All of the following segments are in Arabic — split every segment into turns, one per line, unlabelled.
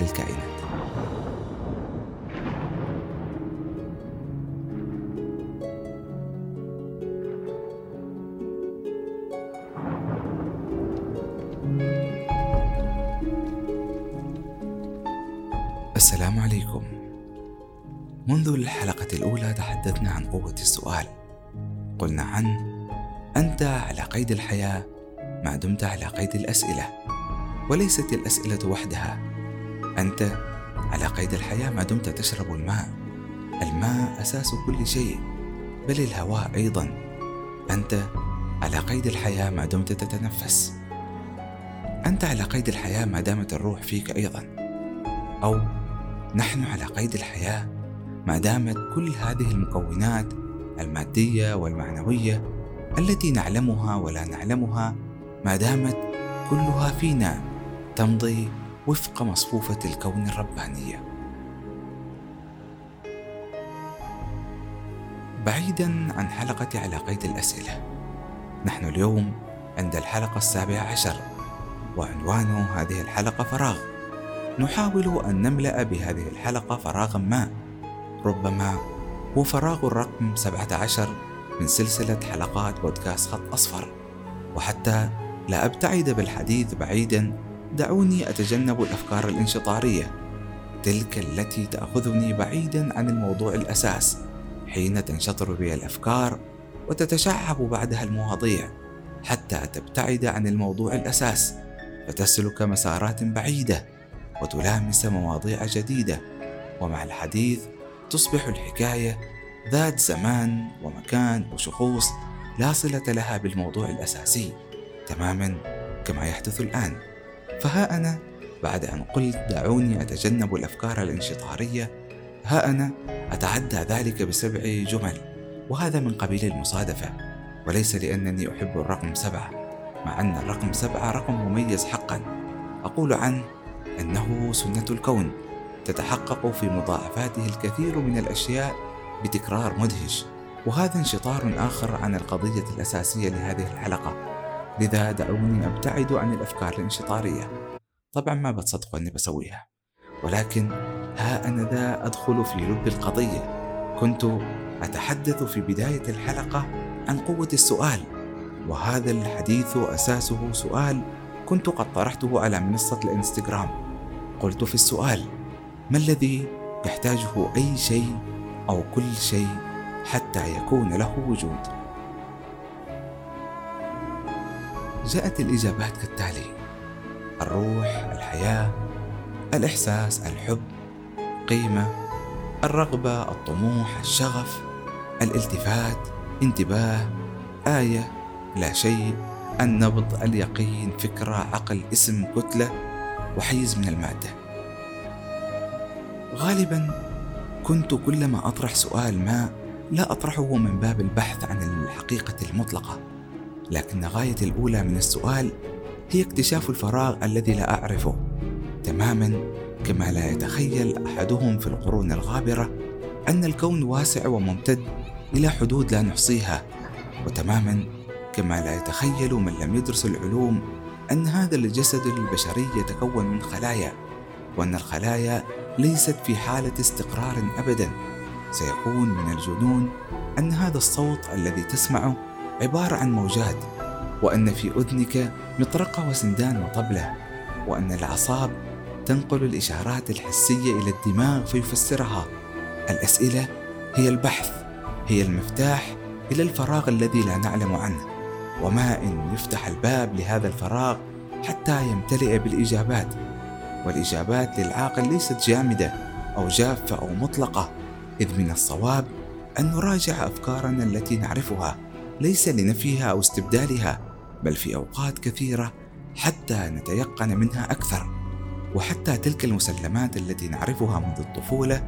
للكائنات. السلام عليكم. منذ الحلقة الأولى تحدثنا عن قوة السؤال. قلنا عن أنت على قيد الحياة ما دمت على قيد الأسئلة وليست الأسئلة وحدها. أنت على قيد الحياة ما دمت تشرب الماء. الماء أساس كل شيء بل الهواء أيضا. أنت على قيد الحياة ما دمت تتنفس. أنت على قيد الحياة ما دامت الروح فيك أيضا. أو نحن على قيد الحياة ما دامت كل هذه المكونات المادية والمعنوية التي نعلمها ولا نعلمها ما دامت كلها فينا تمضي وفق مصفوفة الكون الربانية. بعيدا عن حلقة على قيد الأسئلة، نحن اليوم عند الحلقة السابعة عشر، وعنوان هذه الحلقة فراغ. نحاول أن نملأ بهذه الحلقة فراغا ما، ربما هو فراغ الرقم 17 من سلسلة حلقات بودكاست خط أصفر، وحتى لا أبتعد بالحديث بعيدا دعوني أتجنب الأفكار الانشطارية تلك التي تأخذني بعيدا عن الموضوع الأساس حين تنشطر بي الأفكار وتتشعب بعدها المواضيع حتى تبتعد عن الموضوع الأساس فتسلك مسارات بعيدة وتلامس مواضيع جديدة ومع الحديث تصبح الحكاية ذات زمان ومكان وشخوص لا صلة لها بالموضوع الأساسي تماما كما يحدث الآن. فها أنا بعد أن قلت دعوني أتجنب الأفكار الانشطارية ها أنا أتعدى ذلك بسبع جمل وهذا من قبيل المصادفة وليس لأنني أحب الرقم سبعة مع أن الرقم سبعة رقم مميز حقا. أقول عنه أنه سنة الكون تتحقق في مضاعفاته الكثير من الأشياء بتكرار مدهش وهذا انشطار آخر عن القضية الأساسية لهذه الحلقة. لذا دعوني أبتعد عن الأفكار الانشطارية. طبعا ما بتصدقوا أني بسويها. ولكن ها أنا ذا أدخل في لب القضية. كنت أتحدث في بداية الحلقة عن قوة السؤال وهذا الحديث أساسه سؤال كنت قد طرحته على منصة الإنستغرام. قلت في السؤال ما الذي يحتاجه أي شيء أو كل شيء حتى يكون له وجود؟ جاءت الإجابات كالتالي الروح الحياة الإحساس الحب قيمة الرغبة الطموح الشغف الالتفات انتباه آية لا شيء النبض اليقين فكرة عقل اسم كتلة وحيز من المادة. غالبا كنت كلما أطرح سؤال ما لا أطرحه من باب البحث عن الحقيقة المطلقة. لكن الغاية الأولى من السؤال هي اكتشاف الفراغ الذي لا أعرفه. تماما كما لا يتخيل أحدهم في القرون الغابرة أن الكون واسع وممتد إلى حدود لا نحصيها. وتماما كما لا يتخيل من لم يدرس العلوم أن هذا الجسد البشري يتكون من خلايا وأن الخلايا ليست في حالة استقرار أبدا. سيكون من الجنون أن هذا الصوت الذي تسمعه عبارة عن موجات وأن في أذنك مطرقة وسندان وطبلة وأن الأعصاب تنقل الإشارات الحسية إلى الدماغ فيفسرها. الأسئلة هي البحث هي المفتاح إلى الفراغ الذي لا نعلم عنه. وما إن يفتح الباب لهذا الفراغ حتى يمتلئ بالإجابات. والإجابات للعاقل ليست جامدة أو جافة أو مطلقة إذ من الصواب أن نراجع أفكارنا التي نعرفها. ليس لنفيها أو استبدالها بل في أوقات كثيرة حتى نتيقن منها أكثر وحتى تلك المسلمات التي نعرفها منذ الطفولة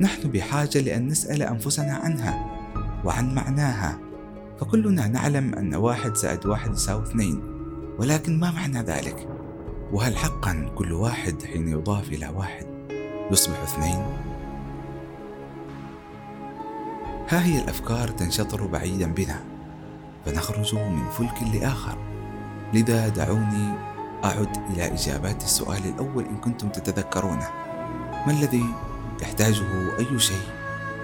نحن بحاجة لأن نسأل أنفسنا عنها وعن معناها فكلنا نعلم أن واحد زائد واحد يساوي اثنين ولكن ما معنى ذلك؟ وهل حقا كل واحد حين يضاف إلى واحد يصبح اثنين؟ ها هي الأفكار تنشطر بعيدا بنا فنخرج من فلك لآخر. لذا دعوني أعد إلى إجابات السؤال الأول إن كنتم تتذكرونه. ما الذي يحتاجه أي شيء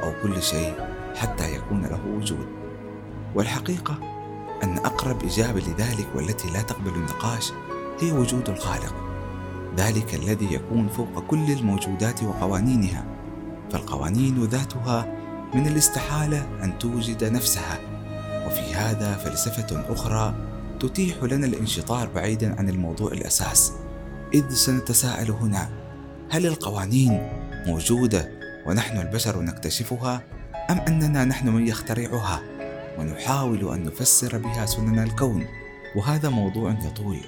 أو كل شيء حتى يكون له وجود؟ والحقيقة أن أقرب إجابة لذلك والتي لا تقبل النقاش هي وجود الخالق. ذلك الذي يكون فوق كل الموجودات وقوانينها. فالقوانين ذاتها من الاستحالة أن توجد نفسها. وفي هذا فلسفة أخرى تتيح لنا الانشطار بعيدا عن الموضوع الأساس. إذ سنتساءل هنا هل القوانين موجودة ونحن البشر نكتشفها أم أننا نحن من يخترعها؟ ونحاول أن نفسر بها سنن الكون. وهذا موضوع يطول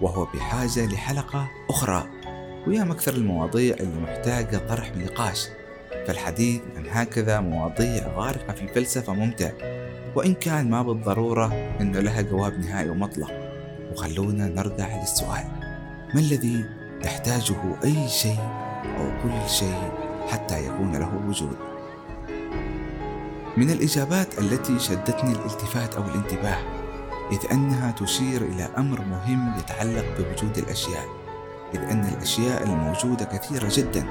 وهو بحاجة لحلقة أخرى. ويا مكثر المواضيع اللي محتاجة طرح نقاش فالحديث عن هكذا مواضيع غارقة في الفلسفة ممتع. وإن كان ما بالضرورة أنه لها جواب نهائي ومطلق. وخلونا نرجع للسؤال. ما الذي يحتاجه أي شيء أو كل شيء حتى يكون له وجود؟ من الإجابات التي شدتني الالتفات أو الانتباه إذ أنها تشير إلى أمر مهم يتعلق بوجود الأشياء. إذ أن الأشياء الموجودة كثيرة جدا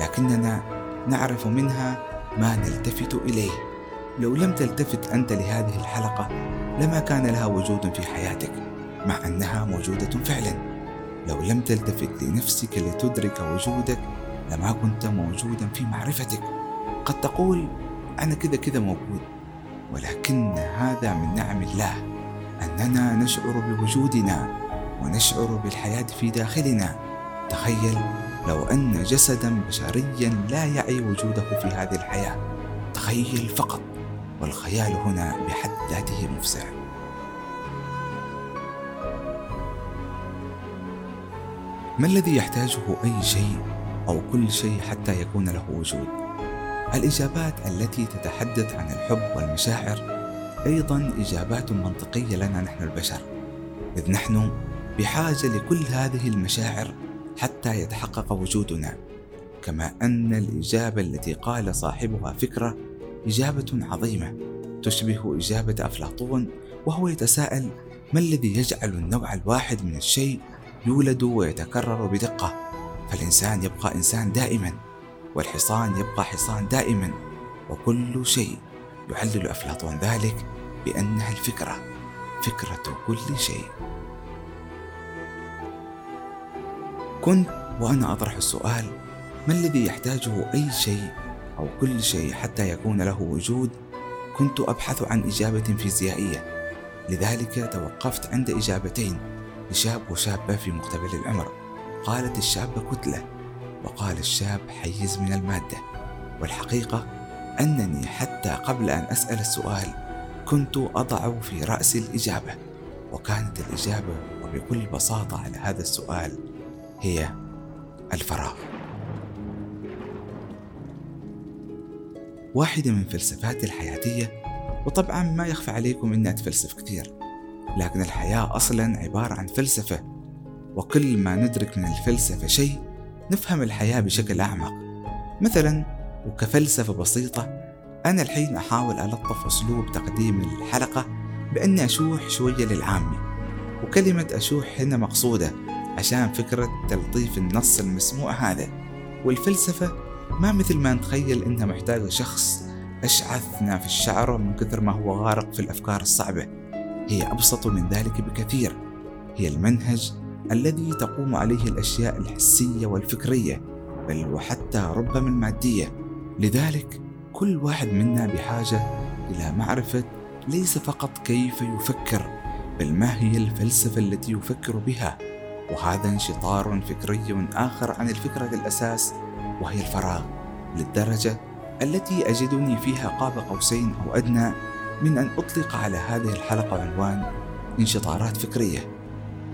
لكننا نعرف منها ما نلتفت إليه. لو لم تلتفت أنت لهذه الحلقة لما كان لها وجود في حياتك مع أنها موجودة فعلا. لو لم تلتفت لنفسك لتدرك وجودك لما كنت موجودا في معرفتك. قد تقول أنا كذا كذا موجود ولكن هذا من نعم الله أننا نشعر بوجودنا ونشعر بالحياة في داخلنا. تخيل لو أن جسدا بشريا لا يعي وجوده في هذه الحياة. تخيل فقط. والخيال هنا بحد ذاته مفزع ما الذي يحتاجه أي شيء أو كل شيء حتى يكون له وجود؟ الإجابات التي تتحدث عن الحب والمشاعر أيضا إجابات منطقية لنا نحن البشر إذ نحن بحاجة لكل هذه المشاعر حتى يتحقق وجودنا كما أن الإجابة التي قال صاحبها فكرة إجابة عظيمة. تشبه إجابة أفلاطون وهو يتساءل ما الذي يجعل النوع الواحد من الشيء يولد ويتكرر بدقة؟ فالإنسان يبقى إنسان دائما والحصان يبقى حصان دائما وكل شيء يعلل أفلاطون ذلك بأنها الفكرة فكرة كل شيء. كنت وأنا أطرح السؤال ما الذي يحتاجه أي شيء أو كل شيء حتى يكون له وجود كنت أبحث عن إجابة فيزيائية. لذلك توقفت عند إجابتين لشاب وشابة في مقتبل العمر قالت الشابة كتلة وقال الشاب حيز من المادة. والحقيقة أنني حتى قبل أن أسأل السؤال كنت أضع في رأسي الإجابة. وكانت الإجابة وبكل بساطة على هذا السؤال هي الفراغ. واحدة من فلسفاتي الحياتية وطبعا ما يخفى عليكم إني أتفلسف كثير لكن الحياة أصلا عبارة عن فلسفة وكل ما ندرك من الفلسفة شيء نفهم الحياة بشكل أعمق. مثلا وكفلسفة بسيطة أنا الحين أحاول ألطف أسلوب تقديم الحلقة بأني أشوح شوية للعامي وكلمة أشوح هنا مقصودة عشان فكرة تلطيف النص المسموع هذا والفلسفة ما مثل ما نتخيل إنها محتاجة شخص أشعث ناف الشعر من كثر ما هو غارق في الأفكار الصعبة. هي أبسط من ذلك بكثير. هي المنهج الذي تقوم عليه الأشياء الحسية والفكرية بل وحتى ربما المادية. لذلك كل واحد منا بحاجة إلى معرفة ليس فقط كيف يفكر بل ما هي الفلسفة التي يفكر بها. وهذا انشطار فكري آخر عن الفكرة الأساس وهي الفراغ للدرجة التي أجدني فيها قاب قوسين أو أدنى من أن أطلق على هذه الحلقة عنوان انشطارات فكرية.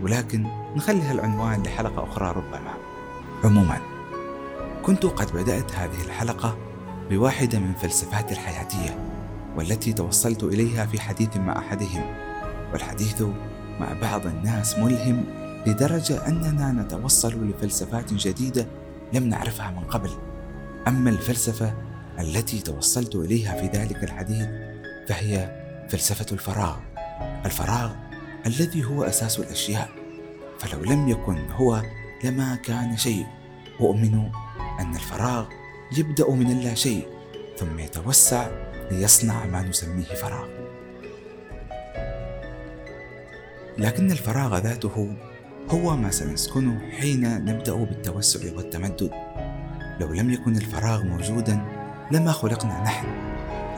ولكن نخلي العنوان لحلقة أخرى ربما. عموما كنت قد بدأت هذه الحلقة بواحدة من فلسفاتي الحياتية والتي توصلت إليها في حديث مع أحدهم. والحديث مع بعض الناس ملهم لدرجة أننا نتوصل لفلسفات جديدة لم نعرفها من قبل. أما الفلسفة التي توصلت إليها في ذلك الحديث فهي فلسفة الفراغ. الفراغ الذي هو أساس الأشياء. فلو لم يكن هو لما كان شيء. اؤمن أن الفراغ يبدأ من اللا شيء. ثم يتوسع ليصنع ما نسميه فراغ. لكن الفراغ ذاته هو ما سنسكنه حين نبدأ بالتوسع والتمدد. لو لم يكن الفراغ موجودا لما خلقنا نحن؟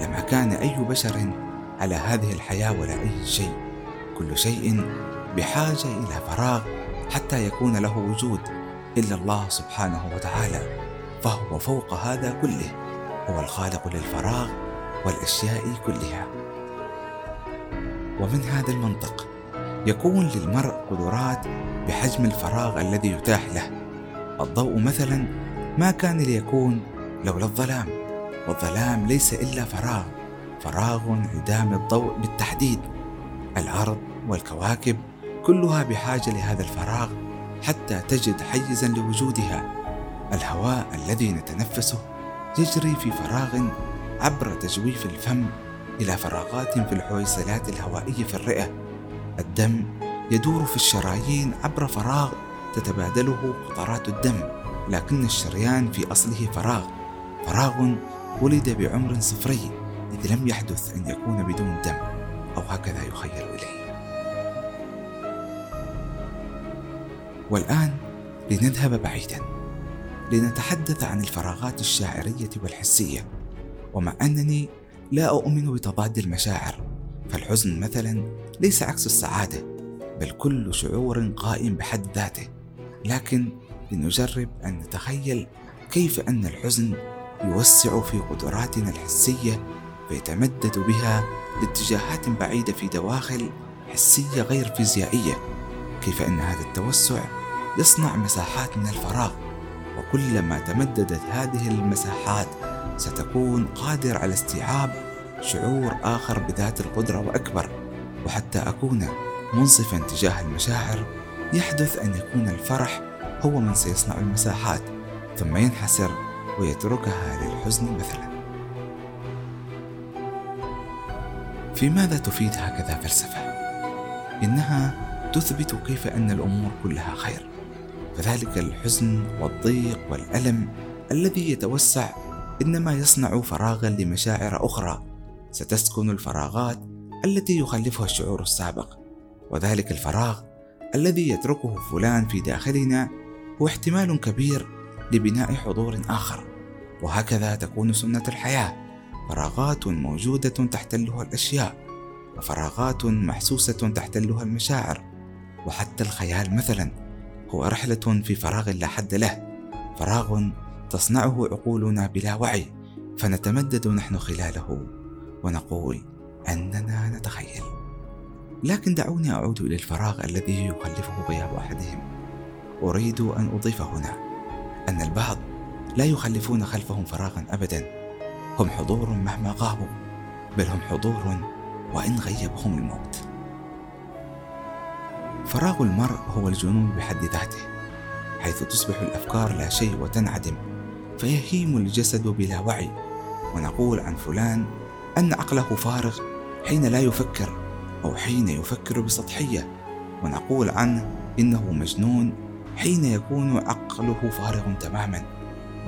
لما كان أي بشر على هذه الحياة ولا أي شيء. كل شيء بحاجة إلى فراغ حتى يكون له وجود إلا الله سبحانه وتعالى. فهو فوق هذا كله. هو الخالق للفراغ والأشياء كلها. ومن هذا المنطق يكون للمرء قدرات بحجم الفراغ الذي يتاح له. الضوء مثلا ما كان ليكون لولا الظلام والظلام ليس إلا فراغ فراغ انعدام الضوء بالتحديد. الأرض والكواكب كلها بحاجة لهذا الفراغ حتى تجد حيزا لوجودها. الهواء الذي نتنفسه يجري في فراغ عبر تجويف الفم إلى فراغات في الحويصلات الهوائية في الرئة. الدم يدور في الشرايين عبر فراغ تتبادله قطرات الدم لكن الشريان في أصله فراغ. فراغ ولد بعمر صفري إذ لم يحدث أن يكون بدون دم أو هكذا يخيل إليه. والآن لنذهب بعيدا لنتحدث عن الفراغات الشاعرية والحسية. ومع أنني لا أؤمن بتضاد المشاعر فالحزن مثلا ليس عكس السعادة بل كل شعور قائم بحد ذاته. لكن لنجرب أن نتخيل كيف أن الحزن يوسع في قدراتنا الحسية فيتمدد بها لاتجاهات بعيدة في دواخل حسية غير فيزيائية. كيف أن هذا التوسع يصنع مساحات من الفراغ وكلما تمددت هذه المساحات ستكون قادر على استيعاب شعور آخر بذات القدرة وأكبر. وحتى أكون منصفا تجاه المشاعر يحدث أن يكون الفرح هو من سيصنع المساحات ثم ينحسر ويتركها للحزن مثلا. في ماذا تفيد هكذا فلسفة؟ إنها تثبت كيف أن الأمور كلها خير. فذلك الحزن والضيق والألم الذي يتوسع إنما يصنع فراغا لمشاعر أخرى. ستسكن الفراغات التي يخلفها الشعور السابق وذلك الفراغ الذي يتركه فلان في داخلنا هو احتمال كبير لبناء حضور آخر. وهكذا تكون سنة الحياة فراغات موجودة تحتلها الأشياء وفراغات محسوسة تحتلها المشاعر. وحتى الخيال مثلا هو رحلة في فراغ لا حد له فراغ تصنعه عقولنا بلا وعي فنتمدد نحن خلاله ونقول أننا نتخيل. لكن دعوني أعود إلى الفراغ الذي يخلفه غياب أحدهم. أريد أن أضيف هنا أن البعض لا يخلفون خلفهم فراغا ابدا. هم حضور مهما غابوا بل هم حضور وإن غيبهم الموت. فراغ المرء هو الجنون بحد ذاته حيث تصبح الأفكار لا شيء وتنعدم فيهيم الجسد بلا وعي. ونقول عن فلان أن عقله فارغ حين لا يفكر أو حين يفكر بسطحية ونقول عنه إنه مجنون حين يكون عقله فارغ تماما.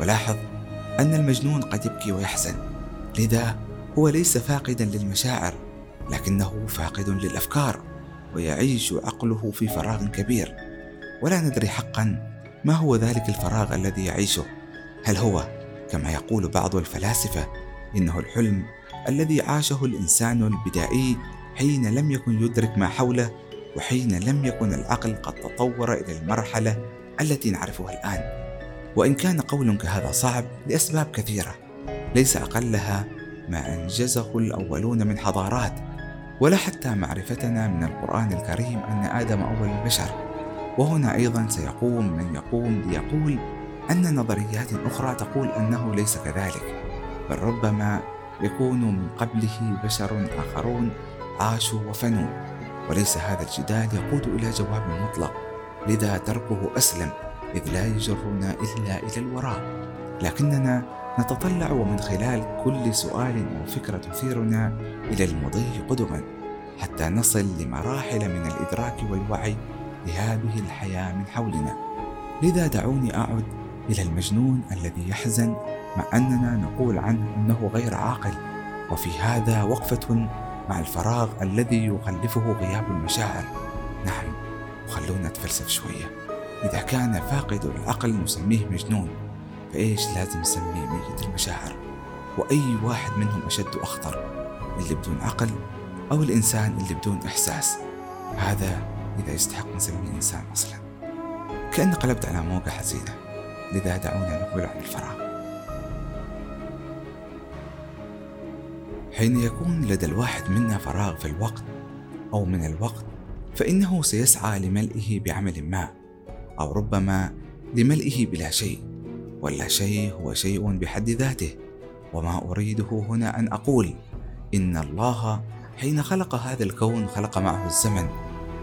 ولاحظ أن المجنون قد يبكي ويحزن لذا هو ليس فاقدا للمشاعر لكنه فاقد للأفكار ويعيش عقله في فراغ كبير. ولا ندري حقا ما هو ذلك الفراغ الذي يعيشه. هل هو كما يقول بعض الفلاسفة إنه الحلم الذي عاشه الإنسان البدائي حين لم يكن يدرك ما حوله وحين لم يكن العقل قد تطور إلى المرحلة التي نعرفها الآن. وإن كان قول كهذا صعب لأسباب كثيرة ليس أقلها ما أنجزه الأولون من حضارات ولا حتى معرفتنا من القرآن الكريم أن آدم أول البشر. وهنا أيضا سيقوم من يقوم ليقول أن نظريات أخرى تقول أنه ليس كذلك بل ربما يكون من قبله بشر آخرون عاشوا وفنوا. وليس هذا الجدال يقود إلى جواب مطلق لذا تركه أسلم إذ لا يجرنا إلا إلى الوراء. لكننا نتطلع ومن خلال كل سؤال أو فكرة تثيرنا إلى المضي قدما حتى نصل لمراحل من الإدراك والوعي لهذه الحياة من حولنا. لذا دعوني أعد إلى المجنون الذي يحزن مع أننا نقول عنه أنه غير عاقل. وفي هذا وقفة مع الفراغ الذي يخلفه غياب المشاعر. نعم وخلونا نتفلسف شوية. إذا كان فاقد العقل نسميه مجنون فإيش لازم نسميه ميت المشاعر؟ وأي واحد منهم أشد وأخطر اللي بدون عقل أو الإنسان اللي بدون إحساس؟ هذا إذا يستحق نسميه إنسان أصلا. كأن قلبت على موقع حزينة. لذا دعونا نقول عن الفراغ. حين يكون لدى الواحد منا فراغ في الوقت أو من الوقت فإنه سيسعى لملئه بعمل ما أو ربما لملئه بلا شيء ولا شيء هو شيء بحد ذاته. وما أريده هنا أن أقول إن الله حين خلق هذا الكون خلق معه الزمن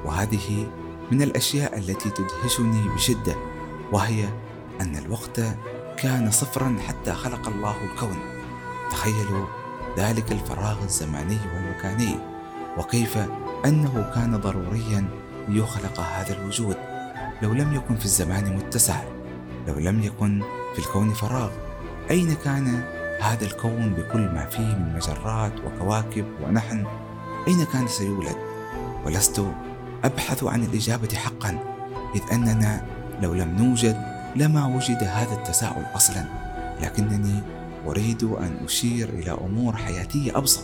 وهذه من الأشياء التي تدهشني بشدة وهي أن الوقت كان صفرا حتى خلق الله الكون. تخيلوا ذلك الفراغ الزماني والمكاني. وكيف أنه كان ضروريا ليخلق هذا الوجود. لو لم يكن في الزمان متسع لو لم يكن في الكون فراغ أين كان هذا الكون بكل ما فيه من مجرات وكواكب ونحن؟ أين كان سيولد؟ ولست أبحث عن الإجابة حقا إذ أننا لو لم نوجد لما وجد هذا التساؤل أصلا لكنني أريد أن أشير إلى أمور حياتية أبسط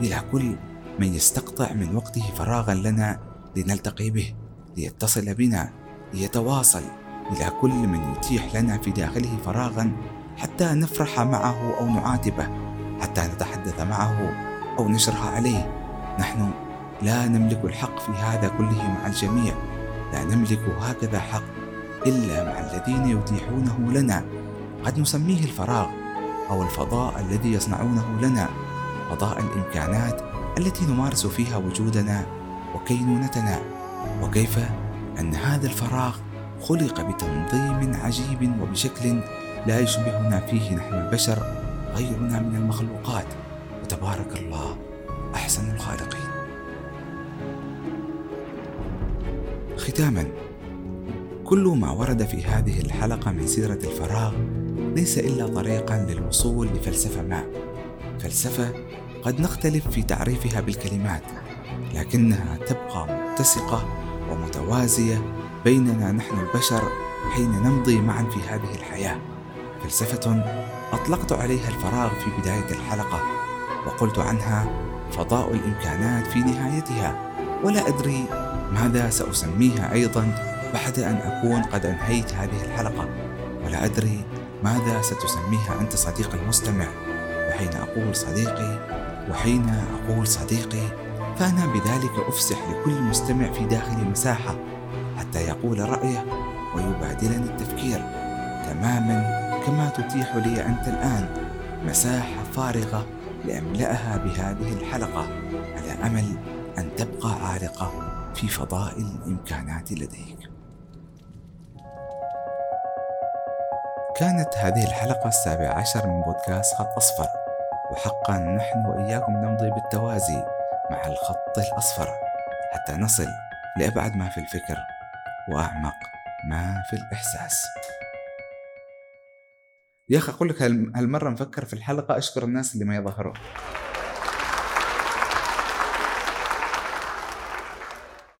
إلى كل من يستقطع من وقته فراغا لنا لنلتقي به ليتصل بنا ليتواصل إلى كل من يتيح لنا في داخله فراغا حتى نفرح معه أو نعاتبه حتى نتحدث معه أو نشرح عليه. نحن لا نملك الحق في هذا كله مع الجميع لا نملك هكذا حق إلا مع الذين يتيحونه لنا. قد نسميه الفراغ أو الفضاء الذي يصنعونه لنا. فضاء الإمكانات التي نمارس فيها وجودنا وكينونتنا. وكيف أن هذا الفراغ خلق بتنظيم عجيب وبشكل لا يشبهنا فيه نحن البشر غيرنا من المخلوقات. وتبارك الله أحسن الخالقين. ختاما كل ما ورد في هذه الحلقة من سيرة الفراغ ليس إلا طريقا للوصول لفلسفة ما. فلسفة قد نختلف في تعريفها بالكلمات لكنها تبقى متسقة ومتوازية بيننا نحن البشر حين نمضي معا في هذه الحياة. فلسفة أطلقت عليها الفراغ في بداية الحلقة وقلت عنها فضاء الإمكانات في نهايتها ولا أدري ماذا سأسميها أيضا. بعد أن أكون قد أنهيت هذه الحلقة ولا أدري ماذا ستسميها أنت صديقي المستمع. وحين أقول صديقي وحين أقول صديقي فأنا بذلك أفسح لكل مستمع في داخلي مساحة حتى يقول رأيه ويبادلني التفكير تماما كما تتيح لي أنت الآن مساحة فارغة لأملأها بهذه الحلقة على أمل أن تبقى عالقة في فضاء الإمكانات لديك. كانت هذه الحلقة السابعة عشر من بودكاست خط أصفر. وحقا نحن وإياكم نمضي بالتوازي مع الخط الأصفر. حتى نصل لأبعد ما في الفكر وأعمق ما في الإحساس. يا أخي أقول لك هالمرة نفكر في الحلقة أشكر الناس اللي ما يظهروا.